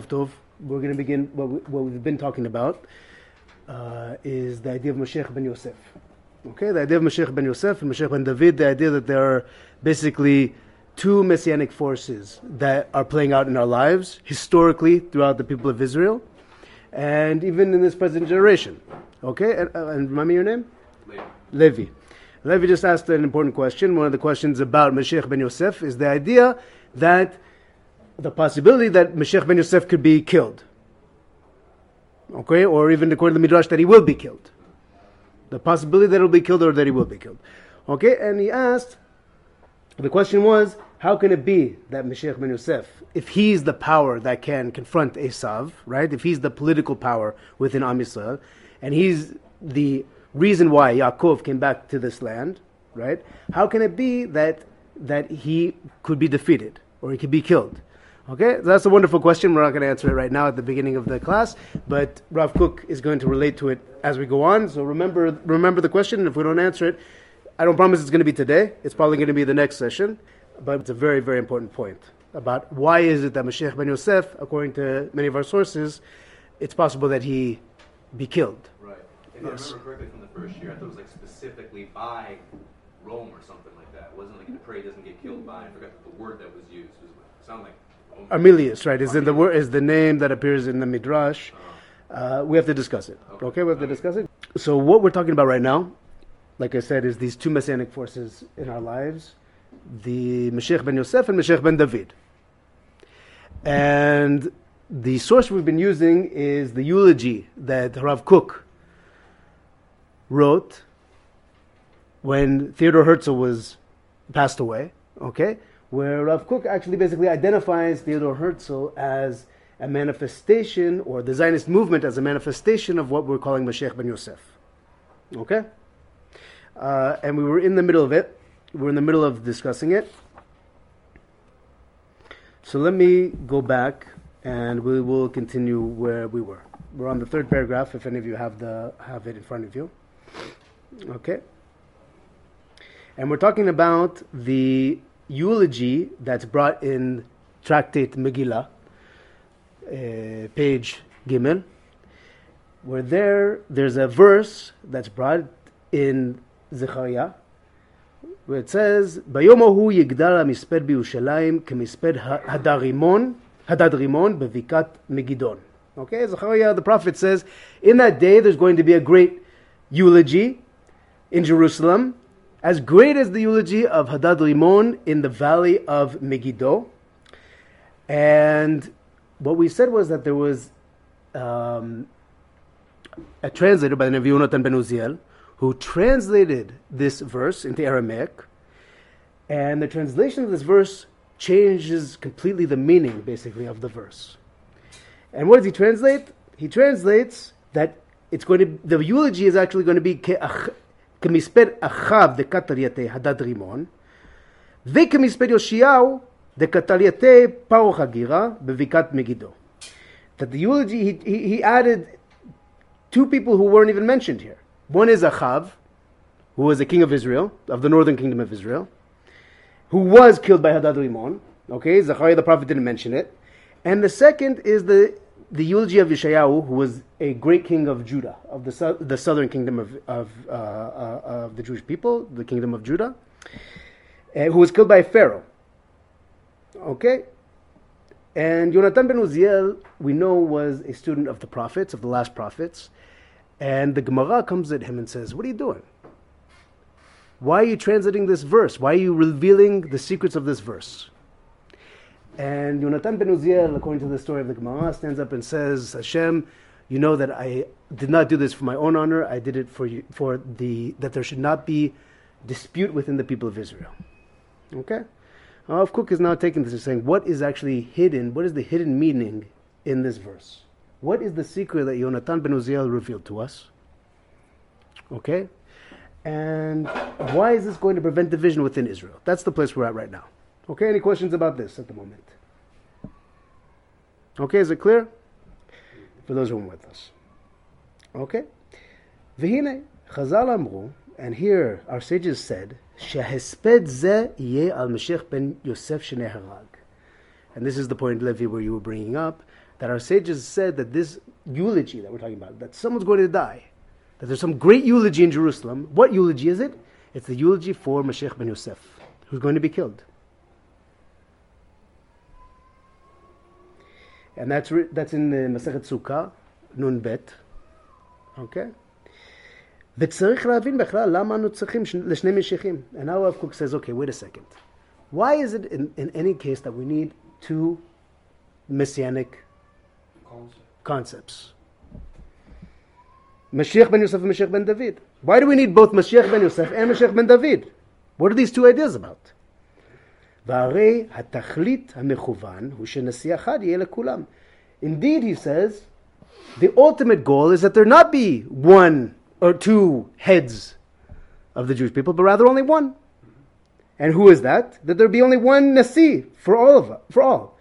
Tov Tov. We're going to begin what, we, what we've been talking about uh, is the idea of Mashiach ben Yosef. Okay, the idea of Mashiach ben Yosef and Mashiach ben David, the idea that there are basically two messianic forces that are playing out in our lives historically throughout the people of Israel and even in this present generation. Okay, and, uh, and remind me your name? Levi. Levi. Levi just asked an important question. One of the questions about Mashiach ben Yosef is the idea that the possibility that Mashiach ben Yosef could be killed. Okay, or even according to the Midrash that he will be killed. The possibility that he'll be killed or that he will be killed. Okay, and he asked, the question was, how can it be that Mashiach ben Yosef, if he's the power that can confront Esav, right? If he's the political power within Am Yisrael, and he's the reason why Yaakov came back to this land, right? How can it be that that he could be defeated or he could be killed? Okay, that's a wonderful question. We're not going to answer it right now at the beginning of the class, but Rav Kook is going to relate to it as we go on. So remember, remember the question. If we don't answer it, I don't promise it's going to be today. It's probably going to be the next session, but it's a very, very important point about why is it that Mashiach ben Yosef, according to many of our sources, it's possible that he be killed. Right. If Yes. I remember correctly from the first year, I thought it was like specifically by Rome or something like that. It wasn't like the prey doesn't get killed by. I forgot the word that was used. It was it sounded like. Armilus, right? Is in the word is the name that appears in the midrash. Uh, we have to discuss it. Okay, we have to discuss it. So what we're talking about right now, like I said, is these two messianic forces in our lives: the Mashiach ben Yosef and Mashiach ben David. And the source we've been using is the eulogy that Rav Kook wrote when Theodore Herzl was passed away. Okay, where Rav Kook actually basically identifies Theodore Herzl as a manifestation, or the Zionist movement as a manifestation of what we're calling Mashiach ben Yosef. Okay, uh, and we were in the middle of it. We're in the middle of discussing it. So let me go back, and we will continue where we were. We're on the third paragraph. If any of you have the have it in front of you, okay. And we're talking about the eulogy that's brought in Tractate Megillah, uh, page Gimel, where there there's a verse that's brought in Zechariah, where it says, "Bayom hu yigdal hamisped biyushalayim kemisped ha- hadar rimon, hadad rimon bevikat Megidon." Okay, Zechariah the prophet says, in that day there's going to be a great eulogy in Jerusalem, as great as the eulogy of Hadad Rimon in the valley of Megiddo. And what we said was that there was um, a translator by the name of Yonatan ben Uziel who translated this verse into Aramaic. And the translation of this verse changes completely the meaning, basically, of the verse. And what does he translate? He translates that it's going to the eulogy is actually going to be "Ke'ach- כמספר אחיו דקטל יתה הדד רימון, וכמספר יאשיהו דקטל יתה פרוך הגירה בבקעת מגידו. That the eulogy, he, he, he added two people who weren't even mentioned here. One is Achav, who was the king of Israel, of the northern kingdom of Israel, who was killed by Hadad Rimon. Okay, Zechariah the prophet didn't mention it. And the second is the, the eulogy of Yoshiyahu, who was a great king of Judah, of the, sou- the southern kingdom of, of, uh, uh, of the Jewish people, the kingdom of Judah, uh, who was killed by Pharaoh. Okay? And Yonatan ben Uziel, we know, was a student of the prophets, of the last prophets. And the Gemara comes at him and says, What are you doing? Why are you translating this verse? Why are you revealing the secrets of this verse? And Yonatan ben Uziel, according to the story of the Gemara, stands up and says, Hashem, you know that I did not do this for my own honor. I did it for you, for the that there should not be dispute within the people of Israel. Okay? Rav Kook is now taking this and saying, what is actually hidden? What is the hidden meaning in this verse? What is the secret that Yonatan ben Uziel revealed to us? Okay? And why is this going to prevent division within Israel? That's the place we're at right now. Okay, any questions about this at the moment? Okay, is it clear? For those who are with us. Okay? Vihine, Chazal Amru, and here our sages said, Shehesped ze ye al Mashiach ben Yosef sheneharag. And this is the point, Levi, where you were bringing up that our sages said that this eulogy that we're talking about, that someone's going to die, that there's some great eulogy in Jerusalem. What eulogy is it? It's the eulogy for Mashiach ben Yosef, who's going to be killed. And that's, re- that's in uh, מסכת סוכה, נ"ב, אוקיי? וצריך להבין בכלל למה אנו צריכים לשני משיחים. And now Rav Kook says, okay, wait a second. Why is it in, in any case that we need two messianic concepts? Mashiach ben Yosef and Mashiach ben David. Why do we need both Mashiach ben Yosef and Mashiach ben David? What are these two ideas about? והרי התכלית המכוון הוא שנשיא אחד יהיה לכולם. Indeed, he says, the ultimate goal is that there not be one or two heads of the Jewish people, but rather only one. And who is that? That there be only one Nasi for all of for all.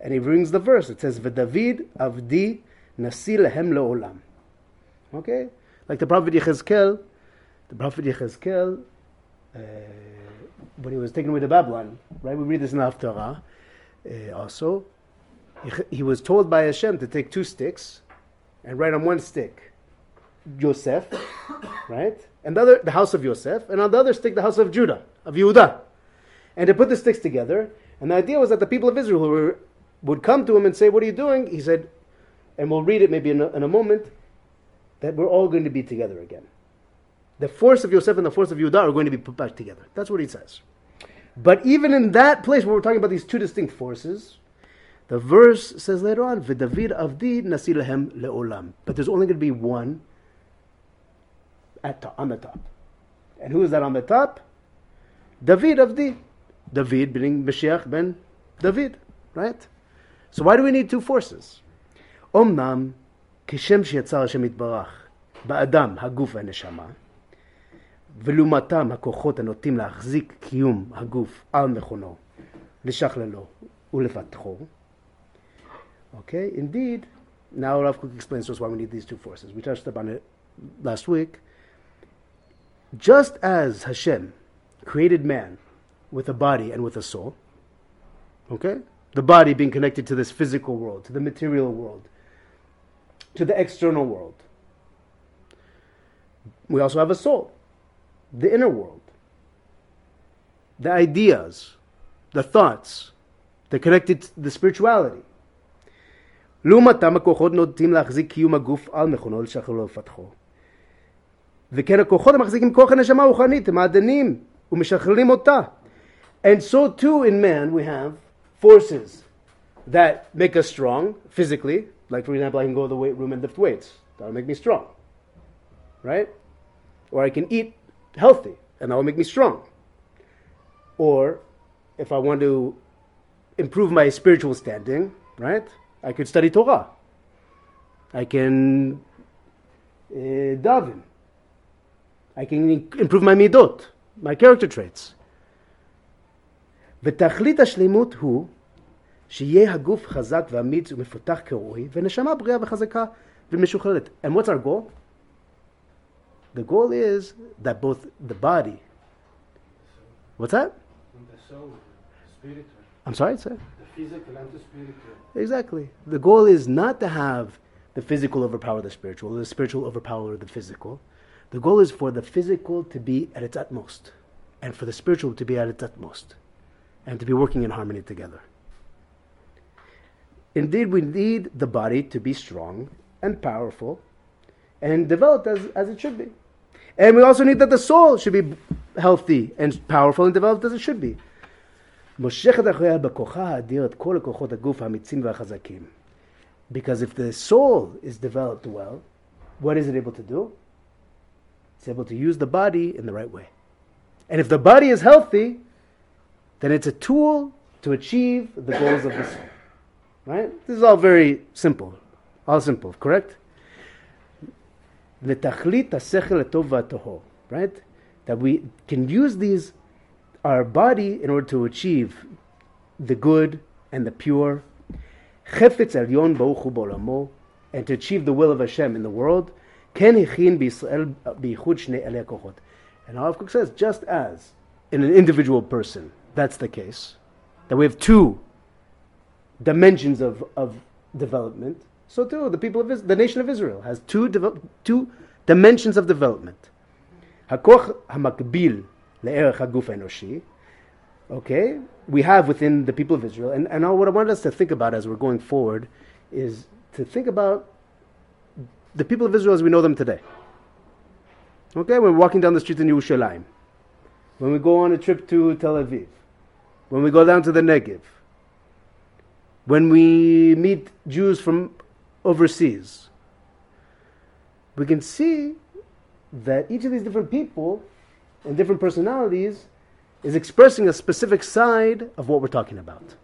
And he brings the verse. It says, "V'David avdi Nasi lehem leolam." Okay, like the prophet Yechezkel, the prophet Yechezkel, uh, when he was taken away to Babylon, right? We read this in Haftarah. Uh, also, he was told by Hashem to take two sticks and write on one stick Yosef, right? And the other, the house of Yosef, and on the other stick, the house of Judah, of Yehuda. And to put the sticks together. And the idea was that the people of Israel were, would come to him and say, What are you doing? He said, and we'll read it maybe in a, in a moment, that we're all going to be together again. The force of Yosef and the force of Yehuda are going to be put back together. That's what he says. But even in that place where we're talking about these two distinct forces, the verse says later on, "V'David avdi nasi leolam." But there's only going to be one at to- on the top, and who is that on the top? David avdi, David being Mashiach ben David, right? So why do we need two forces? Omnam kishem sheyatzar Hashem itbarach ba'adam haguf ha'neshama. ולעומתם הכוחות הנוטים להחזיק קיום הגוף על מכונו, לשכללו ולפתחו. Okay, indeed, now Rav Kook explains to us why we need these two forces. We touched upon it last week. Just as Hashem created man with a body and with a soul, okay, the body being connected to this physical world, to the material world, to the external world, we also have a soul the inner world, the ideas, the thoughts, they're connected to the spirituality. לעומתם הכוחות נוטים להחזיק קיום הגוף על מכונו לשחררו ולפתחו. וכן הכוחות המחזיקים כוח הנשמה הרוחנית, הם מעדנים ומשחררים אותה. And so too in man we have forces that make us strong physically. Like for example, I can go to the weight room and lift weights. That'll make me strong. Right? Or I can eat healthy and that'll make me strong. Or if I want to improve my spiritual standing, right? I could study Torah. I can uh, daven. I can improve my midot, my character traits. ותכלית השלימות הוא שיהיה הגוף חזק ואמיץ ומפותח כראוי, ונשמה בריאה וחזקה ומשוחררת. And what's our goal? The goal is that both the body, what's that? And the soul, spiritual, I'm sorry, sir. the physical and the spiritual. Exactly. The goal is not to have the physical overpower the spiritual, or the spiritual overpower the physical. The goal is for the physical to be at its utmost, and for the spiritual to be at its utmost, and to be working in harmony together. Indeed, we need the body to be strong and powerful and developed as, as it should be. And we also need that the soul should be healthy and powerful and developed as it should be. מושכת אחריה בכוחה האדיר את כל הכוחות הגוף האמיצים והחזקים. Because if the soul is developed well, what is it able to do? It's able to use the body in the right way. And if the body is healthy, then it's a tool to achieve the goals of the soul. Right? This is all very simple. All simple, correct? לתכלית השכל הטוב והטהור, right? That we can use these, our body in order to achieve the good and the pure. חפץ עליון ברוך הוא בעולמו, and to achieve the will of Hashem in the world, כן הכין בישראל בייחוד שני אלי הכוחות. And Harv Kook says, just as in an individual person, that's the case, that we have two dimensions of, of development, so too the people of the nation of Israel has two, devel- two dimensions of development. Hakoch hamakbil. Okay, we have within the people of Israel, and, and what I want us to think about as we're going forward is to think about the people of Israel as we know them today. Okay, when we're walking down the street in Yerushalayim, when we go on a trip to Tel Aviv, when we go down to the Negev, when we meet Jews from overseas, we can see that each of these different people and different personalities is expressing a specific side of what we're talking about.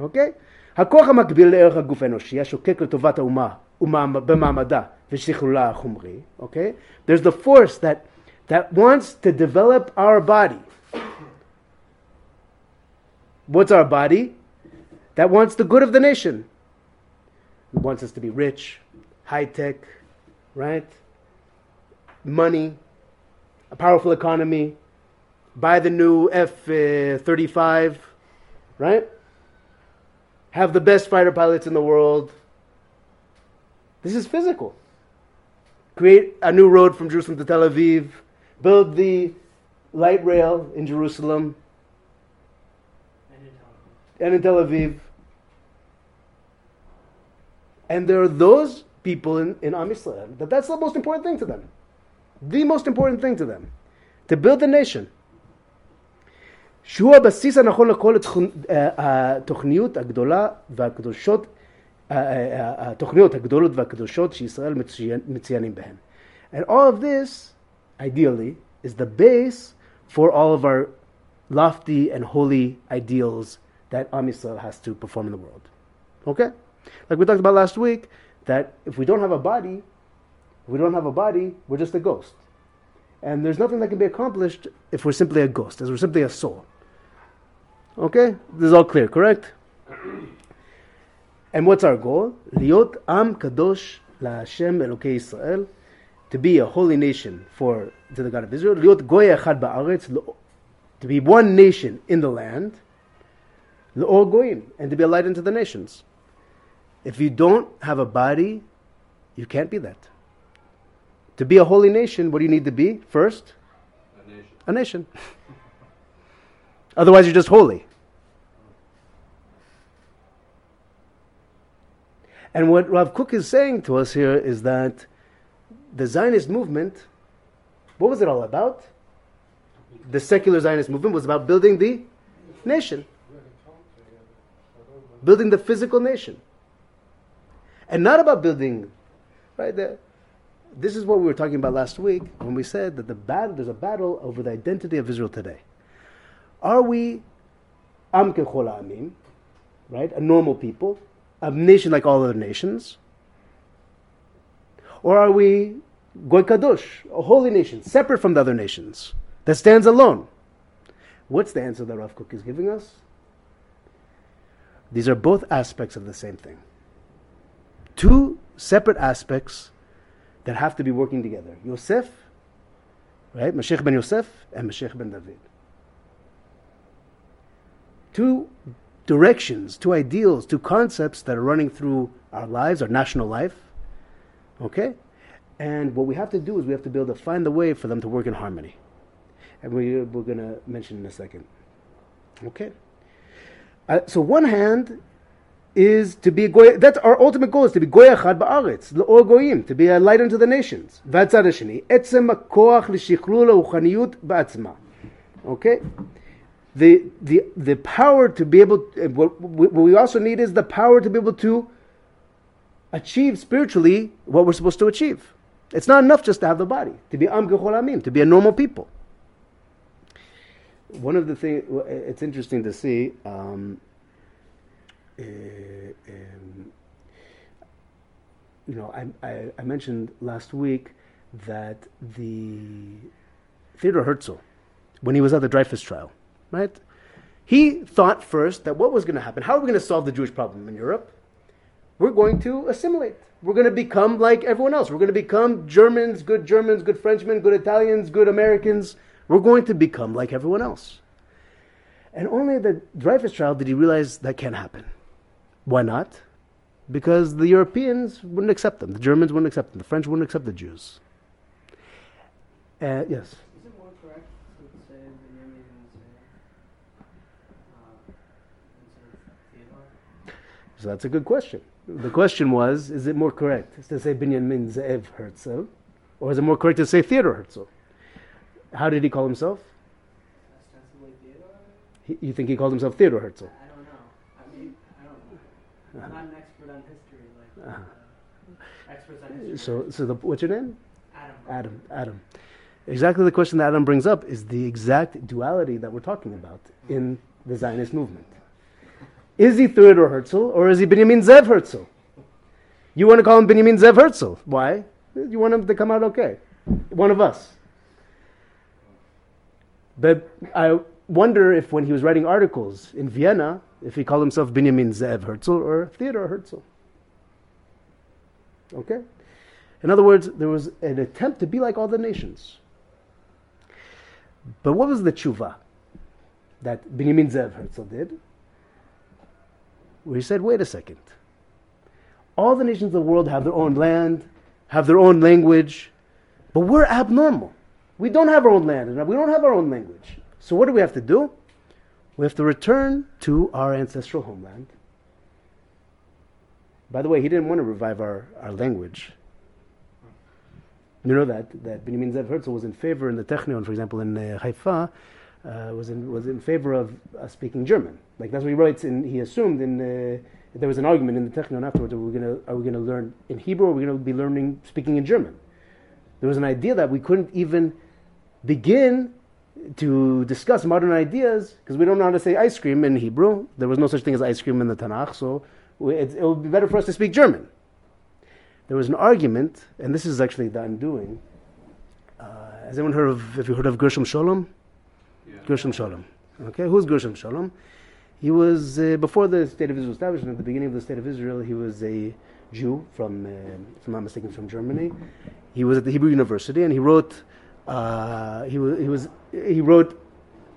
אוקיי? הכוח המקביל לערך הגוף האנושי, השוקק לטובת האומה ומה- במעמדה ושכלולה החומרי, אוקיי? There's the force that, that wants to develop our body. What's our body? That wants the good of the nation. It wants us to be rich, high tech, right? Money, a powerful economy, buy the new F uh, 35, right? Have the best fighter pilots in the world. This is physical. Create a new road from Jerusalem to Tel Aviv, build the light rail in Jerusalem and in Tel Aviv. And there are those people in, in Am Yisrael that that's the most important thing to them. The most important thing to them. To build the nation. שהוא הבסיס הנכון לכל התכונ- אה, התוכניות הגדולה והקדושות, אה, אה, התוכניות הגדולות והקדושות שישראל מצוין- מצוינים בהן. And all of this, ideally, is the base for all of our lofty and holy ideals that Am Yisrael has to perform in the world. Okay? Like we talked about last week, that if we don't have a body, if we don't have a body, we're just a ghost. And there's nothing that can be accomplished if we're simply a ghost, as we're simply a soul. Okay? This is all clear, correct? And what's our goal? Liot Am Kadosh LaHashem Elokei Israel, to be a holy nation for to the God of Israel. Liot Goya Echad Ba'aretz, to be one nation in the land. L'or Goyim, and to be a light unto the nations. If you don't have a body, you can't be that. To be a holy nation, what do you need to be? First, A nation. a nation. Otherwise, you're just holy. And what Rav Kook is saying to us here is that the Zionist movement, what was it all about? The secular Zionist movement was about building the nation, building the physical nation, and not about building, right? The, this is what we were talking about last week when we said that the battle, there's a battle over the identity of Israel today. Are we Am right? A normal people, a nation like all other nations? Or are we Goy Kadosh, a holy nation, separate from the other nations, that stands alone? What's the answer that Rav Kook is giving us? These are both aspects of the same thing. Two separate aspects that have to be working together. Yosef, right? Mashiach ben Yosef and Mashiach ben David. Two directions, two ideals, two concepts that are running through our lives, our national life. Okay? And what we have to do is we have to be able to find the way for them to work in harmony. And we, we're going to mention in a second. Okay? Uh, so one hand is to be goy. That's our ultimate goal: is to be goy echad ba'aretz, l'or goyim, to be a light unto the nations. והצד השני, עצם הכוח לשכלול הרוחניות בעצמה. Okay, the the the power to be able. uh, What, what we also need is the power to be able to achieve spiritually what we're supposed to achieve. It's not enough just to have the body, to be am gechol amim, to be a normal people. One of the things it's interesting to see. Um, uh, um, you know, I, I, I mentioned last week that the Theodore Herzl, when he was at the Dreyfus trial, right, he thought first that what was going to happen? How are we going to solve the Jewish problem in Europe? We're going to assimilate. We're going to become like everyone else. We're going to become Germans, good Germans, good Frenchmen, good Italians, good Americans. We're going to become like everyone else. And only at the Dreyfus trial did he realize that can't happen. Why not? Because the Europeans wouldn't accept them. The Germans wouldn't accept them. The French wouldn't accept the Jews. Uh, yes. Is it more correct to say Benjamin instead Theodore? So that's a good question. The question was, is it more correct to say Binyamin Ze'ev Herzl, or is it more correct to say Theodor Herzl? How did he call himself? Theodore? He, you think he called himself Theodor Herzl? I don't know. I mean, I don't know. I'm not an expert on history like Uh-huh. uh, experts on history. So, so the, what's your name? Adam. Adam. Adam. Exactly the question that Adam brings up is the exact duality that we're talking about in the Zionist movement. Is he Theodor Herzl or is he Benjamin Zev Herzl? You want to call him Benjamin Zev Herzl. Why? You want him to come out okay. One of us. But I wonder if when he was writing articles in Vienna, if he called himself Benjamin Zev Herzl or Theodore Herzl. Okay? In other words, there was an attempt to be like all the nations. But what was the tshuva that Benjamin Zev Herzl did? Where he said, wait a second. All the nations of the world have their own land, have their own language, but we're abnormal. We don't have our own land, and we don't have our own language. So what do we have to do? We have to return to our ancestral homeland. By the way, he didn't want to revive our, our language. You know that that Benjamin Zev Herzl was in favor in the Technion, for example, in uh, Haifa, uh, was in was in favor of uh, speaking German. Like that's what he writes. and he assumed in uh, there was an argument in the Technion afterwards. Are we gonna are we gonna learn in Hebrew? or Are we gonna be learning speaking in German? There was an idea that we couldn't even begin to discuss modern ideas because we don't know how to say ice cream in Hebrew. There was no such thing as ice cream in the Tanakh, so we, it, it would be better for us to speak German. There was an argument, and this is actually the undoing. Uh, has anyone heard of, have you heard of Gershom Scholem? Yeah. Gershom Scholem. Okay, who's Gershom Scholem? He was, uh, before the State of Israel was established, at the beginning of the State of Israel, he was a Jew from, uh, if I'm not mistaken, from Germany. He was at the Hebrew University, and he wrote, uh, he, was, he, was, he wrote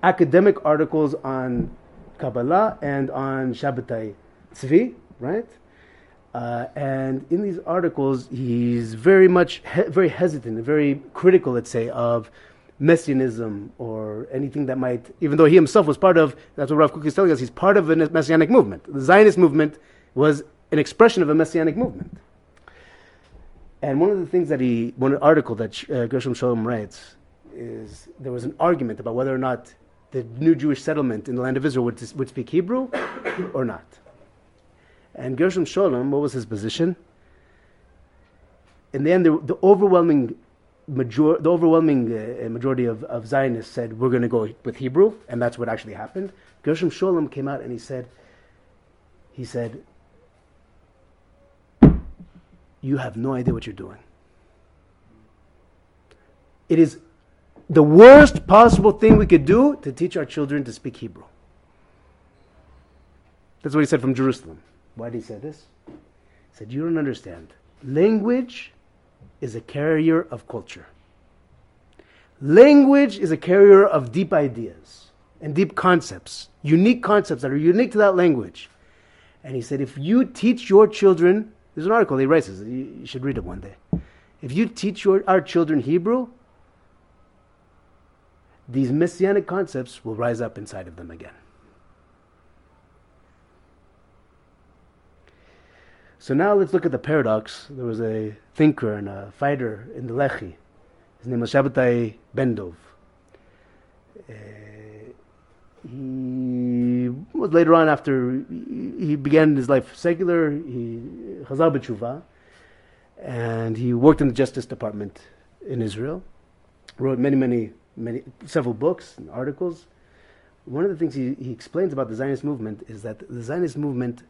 academic articles on Kabbalah and on Shabbatai Tzvi, right? Uh, and in these articles, he's very much, he- very hesitant very critical, let's say, of messianism or anything that might, even though he himself was part of, that's what Rav Kook is telling us, he's part of a messianic movement. The Zionist movement was an expression of a messianic movement. And one of the things that he, one article that uh, Gershom Scholem writes is there was an argument about whether or not the new Jewish settlement in the land of Israel would, would speak Hebrew or not. And Gershom Scholem, what was his position? In the end, the, the overwhelming major, the overwhelming uh, majority of, of Zionists said we're going to go with Hebrew, and that's what actually happened. Gershom Scholem came out and he said, he said, you have no idea what you're doing. It is the worst possible thing we could do to teach our children to speak Hebrew. That's what he said from Jerusalem. Why did he say this? He said, You don't understand. Language is a carrier of culture. Language is a carrier of deep ideas and deep concepts, unique concepts that are unique to that language. And he said, if you teach your children, there's an article he writes, you should read it one day. If you teach your, our children Hebrew, these messianic concepts will rise up inside of them again. So now let's look at the paradox. There was a thinker and a fighter in the Lehi. His name was Shabbatai Bendov. Uh, he was later on after he began his life secular. He chazal b'tshuva, and he worked in the Justice Department in Israel. Wrote many, many, many, several books and articles. One of the things he, he explains about the Zionist movement is that the Zionist movement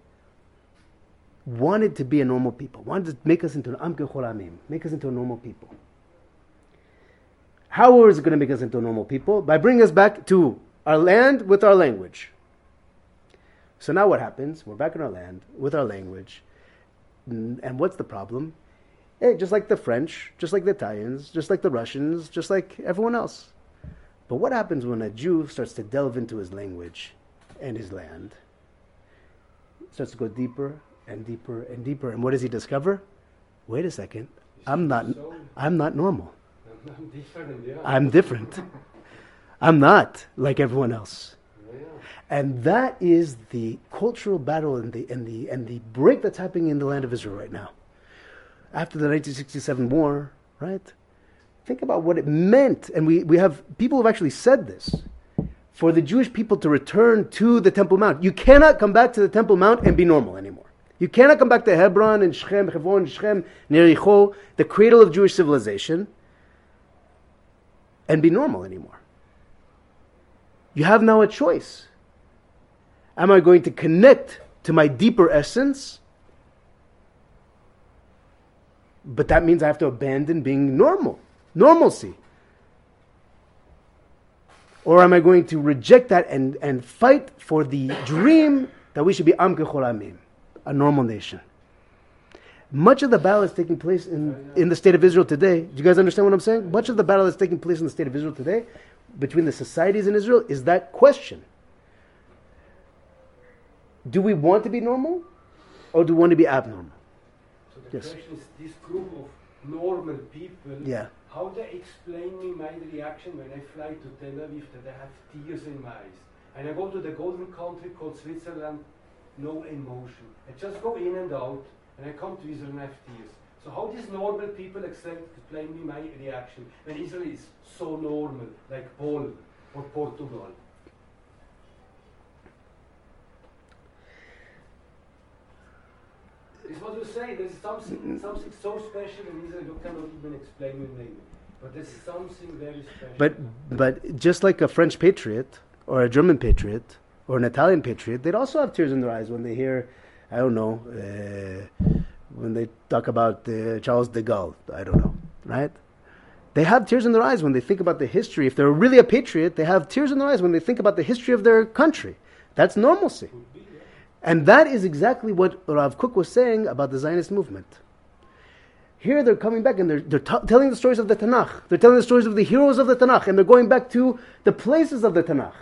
wanted to be a normal people, wanted to make us into an Amke Cholamim, make us into a normal people. How is it going to make us into a normal people? By bringing us back to our land with our language. So now what happens? We're back in our land with our language. And what's the problem? Eh, just like the French, just like the Italians, just like the Russians, just like everyone else. But what happens when a Jew starts to delve into his language and his land? starts to go deeper and deeper and deeper. And what does he discover? Wait a second. I'm not I'm not normal. I'm, different. I'm not like everyone else. And that is the cultural battle and the, and, the, and the break that's happening in the land of Israel right now. After the 1967 war, right? Think about what it meant. And we, we have people have actually said this for the Jewish people to return to the Temple Mount. You cannot come back to the Temple Mount and be normal anymore. You cannot come back to Hebron and Shechem, Hebron, Shechem, Jericho, the cradle of Jewish civilization, and be normal anymore. You have now a choice. Am I going to connect to my deeper essence? But that means I have to abandon being normal, normalcy. Or am I going to reject that and, and fight for the dream that we should be Am Amim, a normal nation? Much of the battle is taking place in, in the state of Israel today. Do you guys understand what I'm saying? Much of the battle that's taking place in the state of Israel today between the societies in Israel is that question. Do we want to be normal or do we want to be abnormal? So the Yes. question is, this group of normal people, Yeah. how they explain me my reaction when I fly to Tel Aviv that I have tears in my eyes. And I go to the golden country called Switzerland, no emotion. I just go in and out, and I come to Israel and I have tears. So how these normal people accept explain me my reaction when Israel is so normal, like Paul or Portugal? It's what you say. There's something, something so special in Israel you cannot even explain in language. But there's something very special. But, but just like a French patriot or a German patriot or an Italian patriot, they'd also have tears in their eyes when they hear, I don't know, uh, when they talk about uh, Charles de Gaulle. I don't know, right? They have tears in their eyes when they think about the history. If they're really a patriot, they have tears in their eyes when they think about the history of their country. That's normalcy. And that is exactly what Rav Kook was saying about the Zionist movement. Here they're coming back and they're, they're t- telling the stories of the Tanakh. They're telling the stories of the heroes of the Tanakh and they're going back to the places of the Tanakh.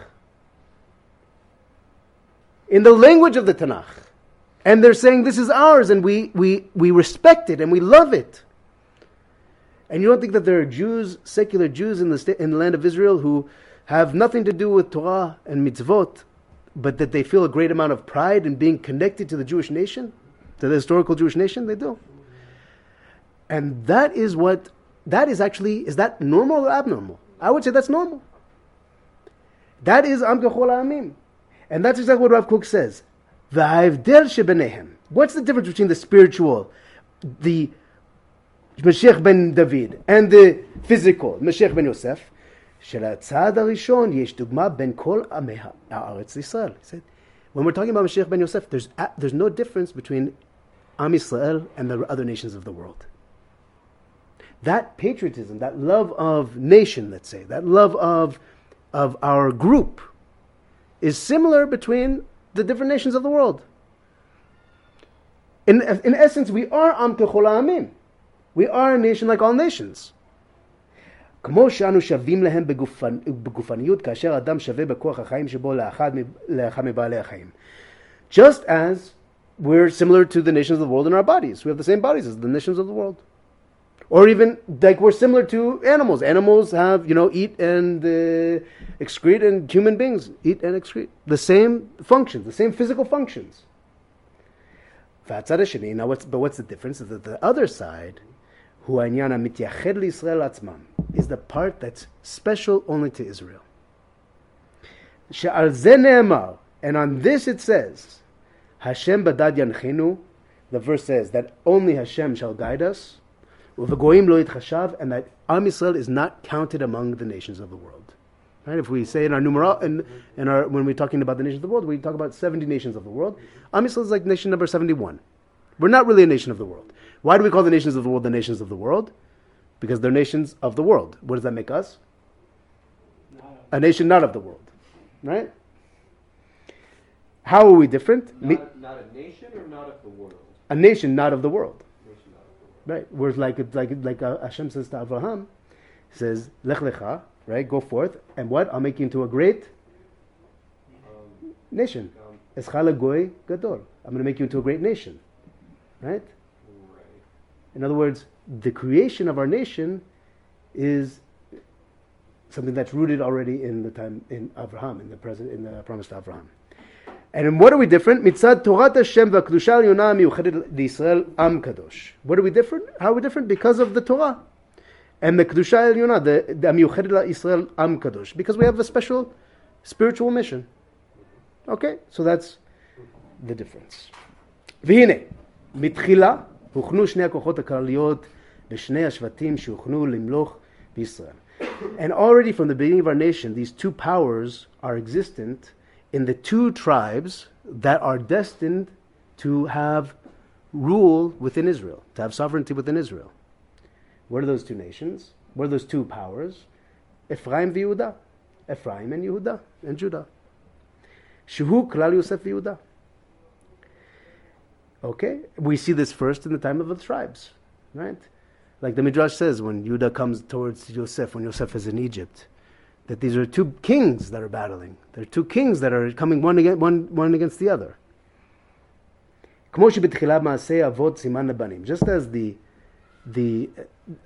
In the language of the Tanakh. And they're saying this is ours and we, we, we respect it and we love it. And you don't think that there are Jews, secular Jews in the, sta- in the land of Israel who have nothing to do with Torah and mitzvot, but that they feel a great amount of pride in being connected to the Jewish nation, to the historical Jewish nation? They do. And that is what, that is actually, is that normal or abnormal? I would say that's normal. That is Am Amim. And that's exactly what Rav Kook says. V'ha'evdel shebenehem. What's the difference between the spiritual, the Mashiach ben David, and the physical, Mashiach ben Yosef? שלצעד הראשון יש דוגמה בין כל עמי הארץ לישראל. He said, when we're talking about Mashiach ben Yosef, there's, a- there's no difference between Am Yisrael and the other nations of the world. That patriotism, that love of nation, let's say, that love of, of our group, is similar between the different nations of the world. In, in essence, we are Am Kechol Ha'amim. We are a nation like all nations. כמו שאנו שווים להם בגופנ... בגופניות, כאשר אדם שווה בכוח החיים שבו לאחד, מ- לאחד מבעלי החיים. Just as we're similar to the nations of the world in our bodies. We have the same bodies as the nations of the world. or even like we're similar to animals. Animals have you know eat and uh, excrete, and human beings eat and excrete the same functions, the same physical functions. Now, what's, but what's the difference? Is that the other side, is the part that's special only to Israel. And on this it says, Hashem badad yanchinu. The verse says that only Hashem shall guide us and that Am Yisrael is not counted among the nations of the world. Right? If we say in our numeral, in, in our, when we're talking about the nations of the world, we talk about 70 nations of the world. Am Yisrael is like nation number 71. We're not really a nation of the world. Why do we call the nations of the world the nations of the world? Because they're nations of the world. What does that make us? A nation not of the world. Right? How are we different? Not, not a nation or not of the world? a nation not of the world. Nation not of the world. Right? Whereas like it's like like uh, Hashem says to Abraham, he says, Lech lecha, right? Go forth, and what? I'll make you into a great Um, nation. Eschala goy gadol. I'm going to make you into a great nation. Right? Right. In other words, the creation of our nation is something that's rooted already in the time in Abraham, in the present, in the promise to Abraham. And in what are we different? Mitzad Torah Hashem v'Kedusha Yonah miyuchedet Yisrael Am Kadosh. What are we different? How are we different? Because of the Torah and the Kedusha Yonah, the, the miyuchedet Yisrael Am Kadosh. Because we have a special spiritual mission. Okay, so that's the difference. והנה, מתחילה הוכנו שני הכוחות הכלליות בשני השבטים שהוכנו למלוך בישראל. And already from the beginning of our nation, these two powers are existent in the two tribes that are destined to have rule within Israel, to have sovereignty within Israel. What are those two nations? What are those two powers? Ephraim Yehuda. Ephraim and Yehuda and Judah. Shehu Klal Yosef Yehuda. Okay, we see this first in the time of the tribes, right? Like the Midrash says, when Judah comes towards Yosef, when Yosef is in Egypt, that these are two kings that are battling. There are two kings that are coming one against, one, one against the other. כמו שבתחילה מעשי אבות סימן לבנים. Just as the, the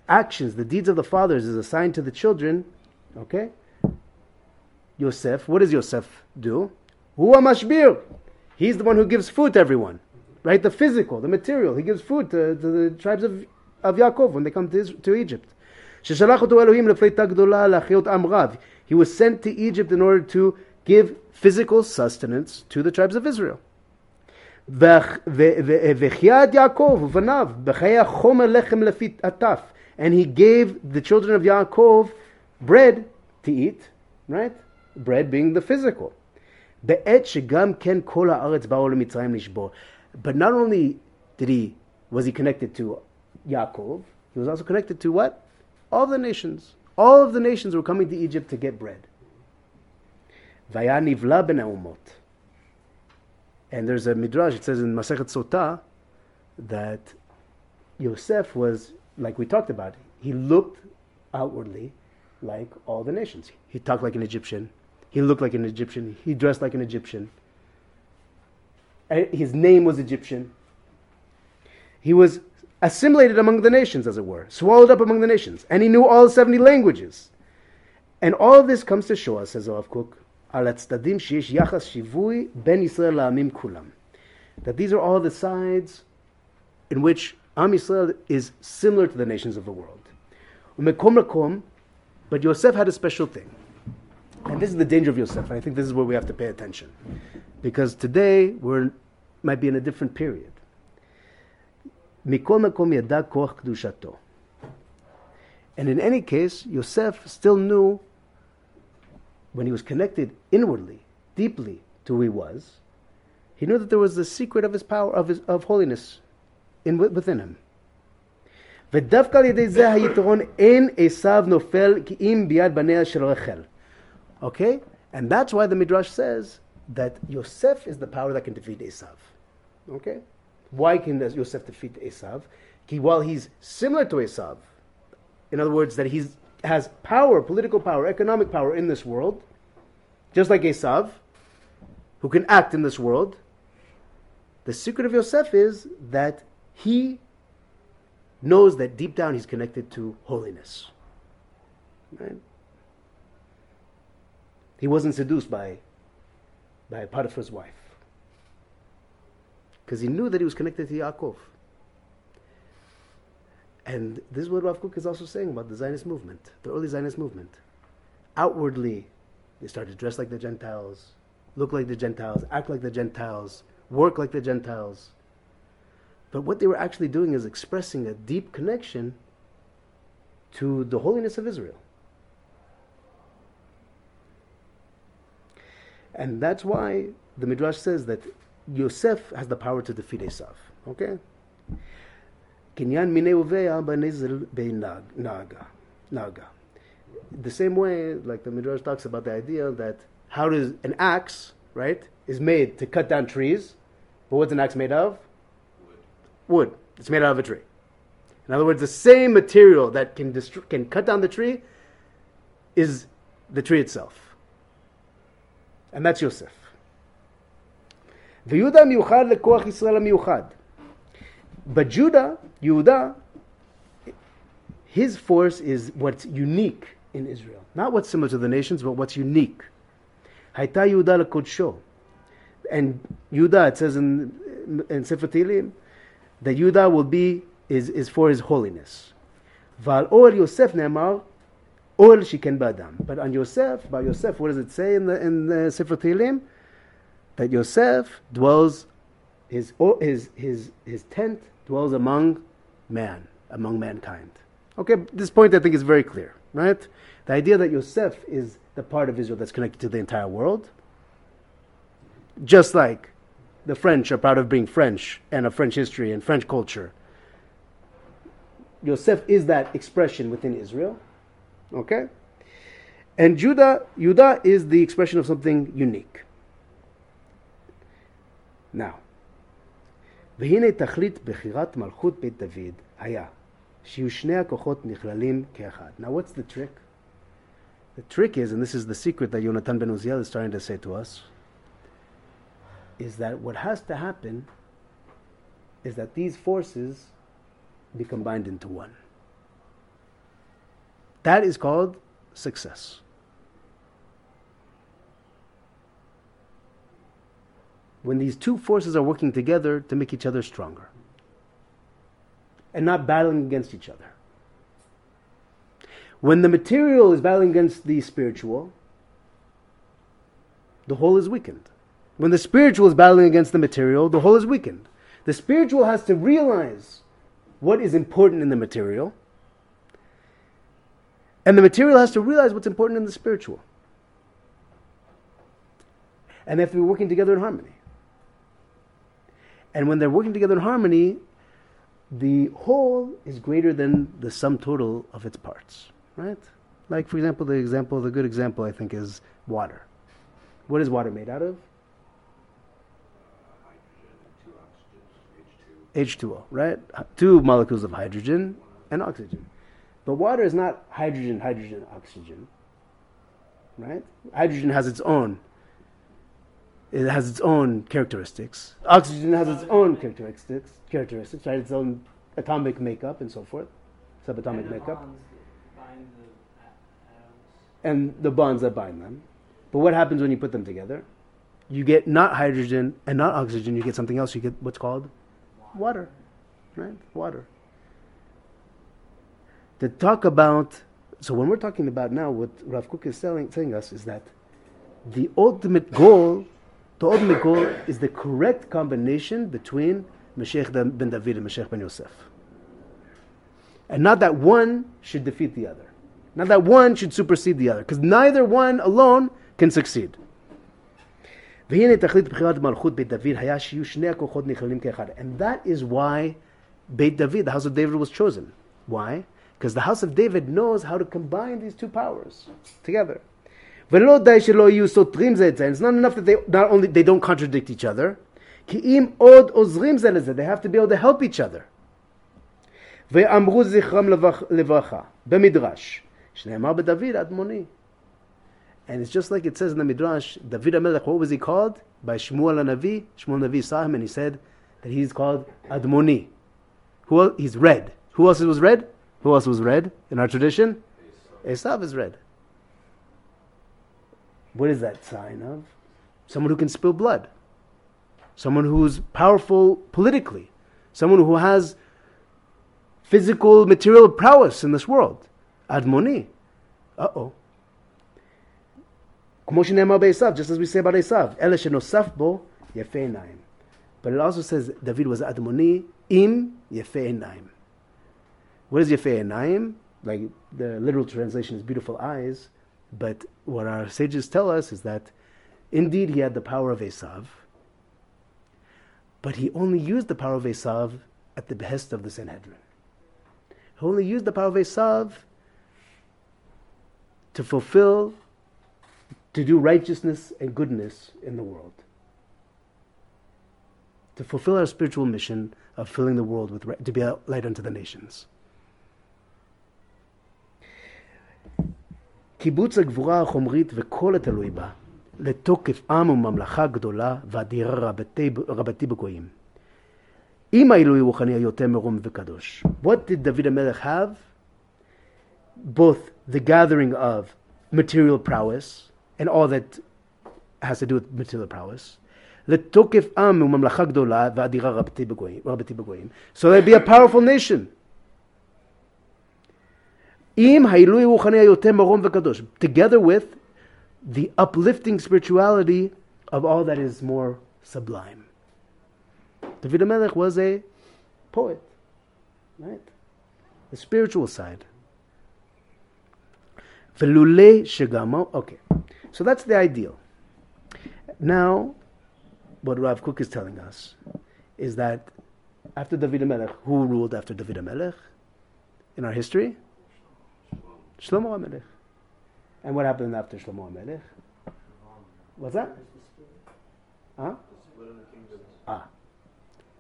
actions, the deeds of the fathers is assigned to the children, okay? Yosef, what does Yosef do? Huwa mashbir. He's the one who gives food to everyone, right? The physical, the material. He gives food to, to the tribes of, of Yaakov when they come to, Is- to Egypt. ששלח אותו אלוהים לפליטה גדולה להחיות עם רב. He was sent to Egypt in order to give physical sustenance to the tribes of Israel. And he gave the children of Yaakov bread to eat, right? Bread being the physical. But not only did he was he connected to Yaakov, he was also connected to what? All the nations. All of the nations were coming to Egypt to get bread. Ben Aumot. And there's a midrash, it says in Masechet Sotah that Yosef was, like we talked about, he looked outwardly like all the nations. He talked like an Egyptian. He looked like an Egyptian. He dressed like an Egyptian. Eh, his name was Egyptian. He was assimilated among the nations, as it were, swallowed up among the nations. And he knew all 70 languages. And all of this comes to show us, says Rav Kook, that these are all the sides in which Am Yisrael is similar to the nations of the world. But Yosef had a special thing. And this is the danger of Yosef. And I think this is where we have to pay attention. Because today we might be in a different period. מכל מקום ידע כוח קדושתו. And in any case, Yosef still knew when he was connected inwardly, deeply to who he was, he knew that there was the secret of his power, of, his, of holiness in, within him. ודווקא על ידי זה היתרון אין עשיו נופל כי אם ביד בניה של רחל. Okay? And that's why the Midrash says that Yosef is the power that can defeat Esav. Okay? Why can Yosef defeat Esav? Ki while he's similar to Esav, in other words, that he has power, political power, economic power in this world, just like Esav, who can act in this world, the secret of Yosef is that he knows that deep down he's connected to holiness. Right? He wasn't seduced by, by Potiphar's wife. Because he knew that he was connected to Yaakov. And this is what Rav Kook is also saying about the Zionist movement, the early Zionist movement. Outwardly, they started to dress like the Gentiles, look like the Gentiles, act like the Gentiles, work like the Gentiles. But what they were actually doing is expressing a deep connection to the holiness of Israel. And that's why the Midrash says that Yosef has the power to defeat Esav. Okay? Kinyan mine uveya b'nezel be'naga. Naga. The same way, like the Midrash talks about the idea that how does an axe, right, is made to cut down trees, but what's an axe made of? Wood. Wood. It's made out of a tree. In other words, the same material that can destr- can cut down the tree is the tree itself. And that's Yosef. ויהודה מיוחד לכוח ישראל המיוחד. But Judah, Yehuda, his force is what's unique in Israel. Not what's similar to the nations, but what's unique. הייתה יהודה לקודשו. And Yehuda, it says in, in Sefer Tehillim, that Yehuda will be, is, is for his holiness. ועל אוהל יוסף נאמר, אוהל שיכן באדם. But on Yosef, about Yosef, what does it say in the, in the Sefer Tehillim? That Yosef dwells, his, his, his, his tent dwells among man, among mankind. Okay, this point I think is very clear, right? The idea that Yosef is the part of Israel that's connected to the entire world, just like the French are proud of being French and of French history and French culture. Yosef is that expression within Israel, okay? And Judah, Judah is the expression of something unique. Now, והנה תכלית בחירת מלכות בית דוד היה שיהיו שני הכוחות נכללים כאחד. Now what's the trick? The trick is, and this is the secret that Yonatan ben Uziel is trying to say to us, is that what has to happen is that these forces be combined into one. That is called success. When these two forces are working together to make each other stronger and not battling against each other. When the material is battling against the spiritual, the whole is weakened. When the spiritual is battling against the material, the whole is weakened. The spiritual has to realize what is important in the material, and the material has to realize what's important in the spiritual. And they have to be working together in harmony. And when they're working together in harmony, the whole is greater than the sum total of its parts, right? Like, for example, the example, the good example I think is water. What is water made out of? H2O, right? Two molecules of hydrogen and oxygen. But water is not hydrogen, hydrogen, oxygen, right? Hydrogen has its own. It has its own characteristics. Oxygen has its own characteristics, characteristics, right? Its own atomic makeup and so forth, subatomic And makeup, the and the bonds that bind them. But what happens when you put them together? You get not hydrogen and not oxygen. You get something else. You get what's called water, right? Water. To talk about, so when we're talking about now, what Rav Kook is telling, telling us is that the ultimate goal, Ta'od Mikol is the correct combination between Mashiach ben David and Mashiach ben Yosef. And not that one should defeat the other. Not that one should supersede the other. Because neither one alone can succeed. And that is why Beit David, the house of David, was chosen. Why? Because the house of David knows how to combine these two powers together. ולא די שלא יהיו סותרים זה את זה. And it's not enough that they not only they don't contradict each other, כי אם עוד עוזרים זה לזה, they have to be able to help each other. ואמרו זכרם לבח- לברכה, במדרש, שנאמר בדוד אדמוני. And it's just like it says in the Midrash, David HaMelech, what was he called? By Shmuel HaNavi. Shmuel HaNavi saw him and he said that he's called Admoni. Who else? He's red. Who else was red? Who else was red in our tradition? Esav is red. What is that sign of? Someone who can spill blood. Someone who's powerful politically. Someone who has physical, material prowess in this world. Admoni. Uh oh. Just as we say about Esav, but it also says David was Admoni im Yefeinaim. What is Yefeinaim? Like the literal translation is beautiful eyes but what our sages tell us is that indeed he had the power of Esav, but he only used the power of Esav at the behest of the Sanhedrin. He only used the power of Esav to fulfill to do righteousness and goodness in the world. To fulfill our spiritual mission of filling the world with, to be a light unto the nations. קיבוץ הגבורה החומרית וכל התלוי בה, לתוקף עם וממלכה גדולה ואדירה רבתי, רבתי בגויים. אם העילוי רוחני היותר מרום וקדוש. What did David המלך have? Both the gathering of material prowess and all that has to do with material prowess. לתוקף עם וממלכה גדולה ואדירה רבתי בגויים. So they'd be a powerful nation. Together with the uplifting spirituality of all that is more sublime. David HaMelech was a poet, right? The spiritual side. Velule shegamo. Okay, so that's the ideal. Now, what Rav Kook is telling us is that after David HaMelech, who ruled after David HaMelech in our history? Shlomo HaMelech. And what happened after Shlomo HaMelech? What's that? Huh? Ah.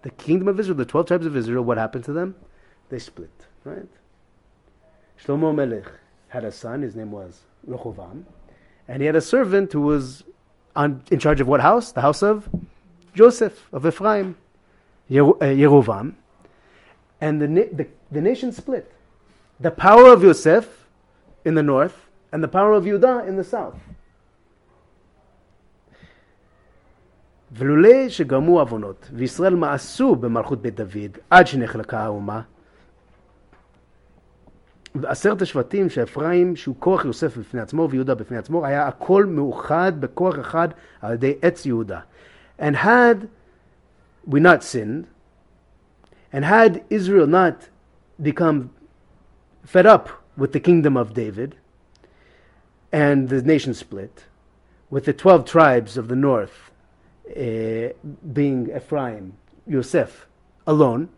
The kingdom of Israel, the 12 tribes of Israel, what happened to them? They split, right? Shlomo HaMelech had a son, his name was Rehovam, and he had a servant who was on, in charge of what house? The house of Joseph, of Ephraim, Yer- uh, Yerovam. And the, the, the nation split. The power of Yosef in the north and the power of Judah in the south. ולולא שגרמו עוונות, וישראל מאסו במלכות בית דוד עד שנחלקה האומה, ועשרת השבטים שאפרים, שהוא כוח יוסף בפני עצמו ויהודה בפני עצמו, היה הכל מאוחד בכוח אחד על ידי עץ יהודה. And had we not sinned, and had Israel not become fed up with the kingdom of David and the nation split, with the 12 tribes of the north uh, being Ephraim, Yosef alone,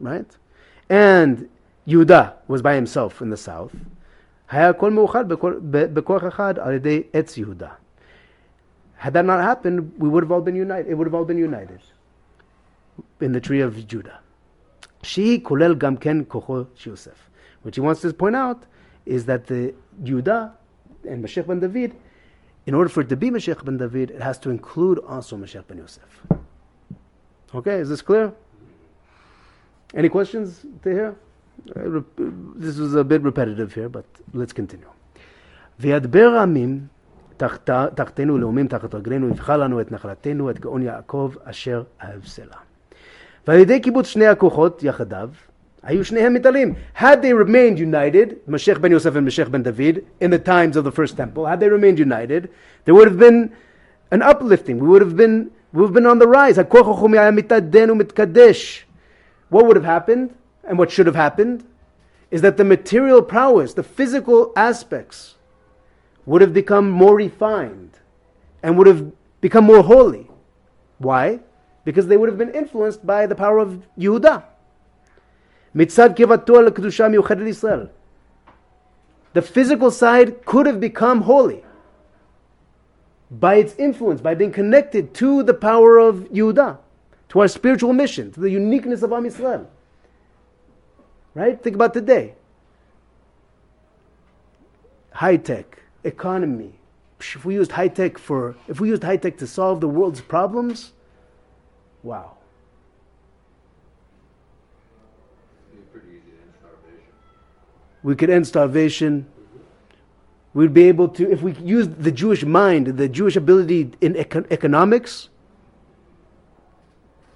right? And Yehuda was by himself in the south. Had that not happened, we would have all been united. It would have all been united in the tree of Judah. She kulel gamken kocho Yosef. What he wants to point out is that the Judah and Mashiach ben David, in order for it to be Mashiach ben David, it has to include also Mashiach ben Yosef. Okay, is this clear? Any questions to hear? Uh, rep- This was a bit repetitive here, but let's continue. וידבר עמים תחת- תחתנו לאומים תחת רגלינו, יבחר לנו את נחלתנו, את גאון יעקב אשר אהב סלע. ועל ידי קיבוץ שני הכוחות יחדיו, היו שניהם מתעלים. Had they remained united, Mashiach ben Yosef and Mashiach ben David, in the times of the first temple, had they remained united, there would have been an uplifting. We would have been, we would have been on the rise. הכוח החומי היה מתעדן ומתקדש. What would have happened, and what should have happened, is that the material prowess, the physical aspects, would have become more refined and would have become more holy. Why? Because they would have been influenced by the power of Mitzad Kivatol al Kedusha Israel. The physical side could have become holy by its influence, by being connected to the power of Yehuda, to our spiritual mission, to the uniqueness of Am Yisrael. Right? Think about today. High tech, economy. If we used high tech for, if we used high tech to solve the world's problems, wow. we could end starvation. We'd be able to, if we use the Jewish mind, the Jewish ability in econ- economics,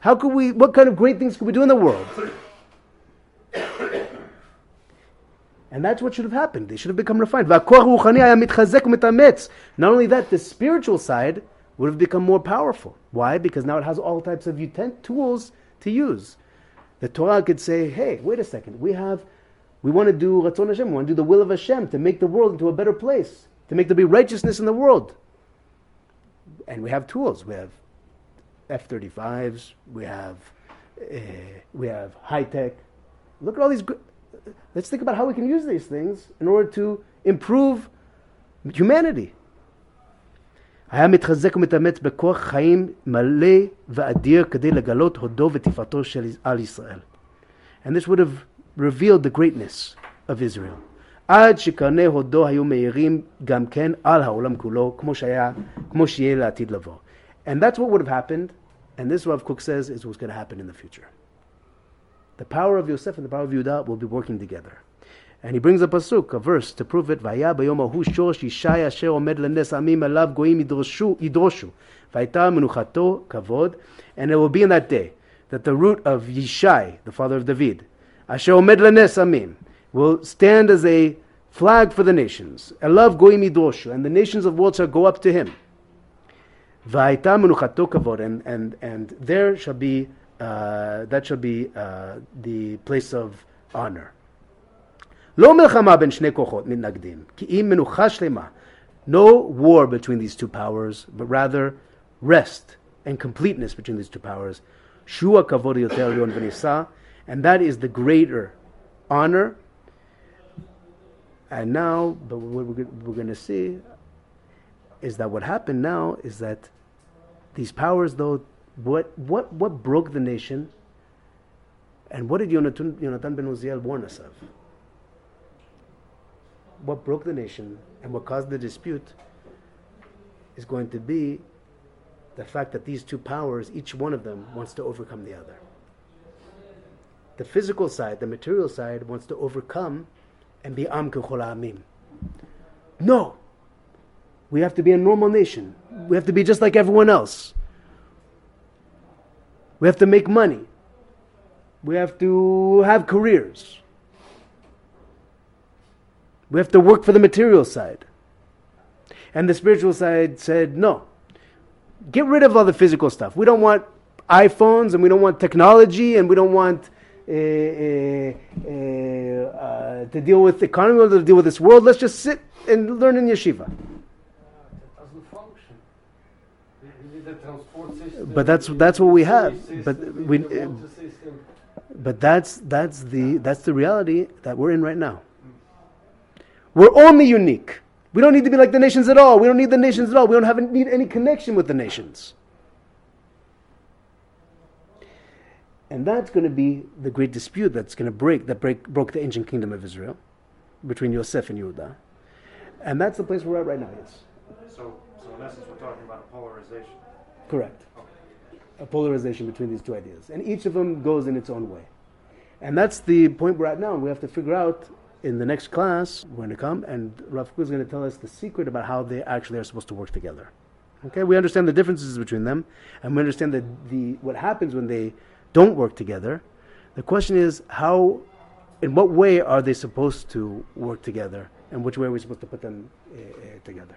how could we, what kind of great things could we do in the world? And that's what should have happened. They should have become refined. Not only that, the spiritual side would have become more powerful. Why? Because now it has all types of utent- tools to use. The Torah could say, hey, wait a second, we have we want to do Ratzon Hashem, we want to do the will of Hashem to make the world into a better place, to make there be righteousness in the world. And we have tools. We have F-35s, we have, uh, we have high-tech. Look at all these, gr- let's think about how we can use these things in order to improve humanity. היה מתחזק ומתאמץ בכוח חיים מלא ואדיר כדי לגלות הודו ותפארתו של על ישראל. And this would have revealed the greatness of Israel. עד שקרני הודו היו מאירים גם כן על העולם כולו, כמו שהיה, כמו שיהיה לעתיד לבוא. And that's what would have happened, and this Rav Kook says is what's going to happen in the future. The power of Yosef and the power of Yehuda will be working together. And he brings a pasuk, a verse, to prove it. והיה ביום ההוא שורש אשר עומד לנס עמים עליו גויים ידרושו. והייתה מנוחתו כבוד. And it will be in that day that the root of Yishai, the father of David, אשר עומד לנס עמים, will stand as a flag for the nations. Elav goyim yidroshu, and the nations of the world shall go up to him. Va'ayta menuchato kavod, and and and there shall be uh, that shall be uh, the place of honor. לא מלחמה בין שני כוחות מתנגדים, כי אם מנוחה שלמה. No war between these two powers, but rather rest and completeness between these two powers. Shua kavod yoter yon v'nisa, and that is the greater honor. And now, but what we're, going to see is that what happened now is that these powers, though, what what what broke the nation, and what did Yonatan, Yonatan ben Uziel warn us of? What broke the nation and what caused the dispute is going to be the fact that these two powers, each one of them, wants to overcome the other. The physical side, the material side, wants to overcome and be Am Amim. No! We have to be a normal nation. We have to be just like everyone else. We have to make money. We have to have careers. We have to work for the material side. And the spiritual side said, no. Get rid of all the physical stuff. We don't want iPhones and we don't want technology and we don't want uh, uh, uh, uh, to deal with the economy or to deal with this world. Let's just sit and learn in yeshiva. That doesn't function. We need a transport system. But that's- that's what we have. system, But we we- need a water system. But that's that's the that's the reality that we're in right now. We're only unique. We don't need to be like the nations at all. We don't need the nations at all. We don't have need any connection with the nations. And that's going to be the great dispute that's going to break that break broke the ancient kingdom of Israel between Yosef and Yehuda. And that's the place we're at right now. Yes, So, so in essence, we're talking about a polarization. correct. Okay. A polarization between these two ideas, and each of them goes in its own way. And that's the point we're at now. We have to figure out in the next class, we're going to come, and Rav is going to tell us the secret about how they actually are supposed to work together. Okay, we understand the differences between them, and we understand that the what happens when they don't work together. The question is how, in what way are they supposed to work together, and which way are we supposed to put them uh, together?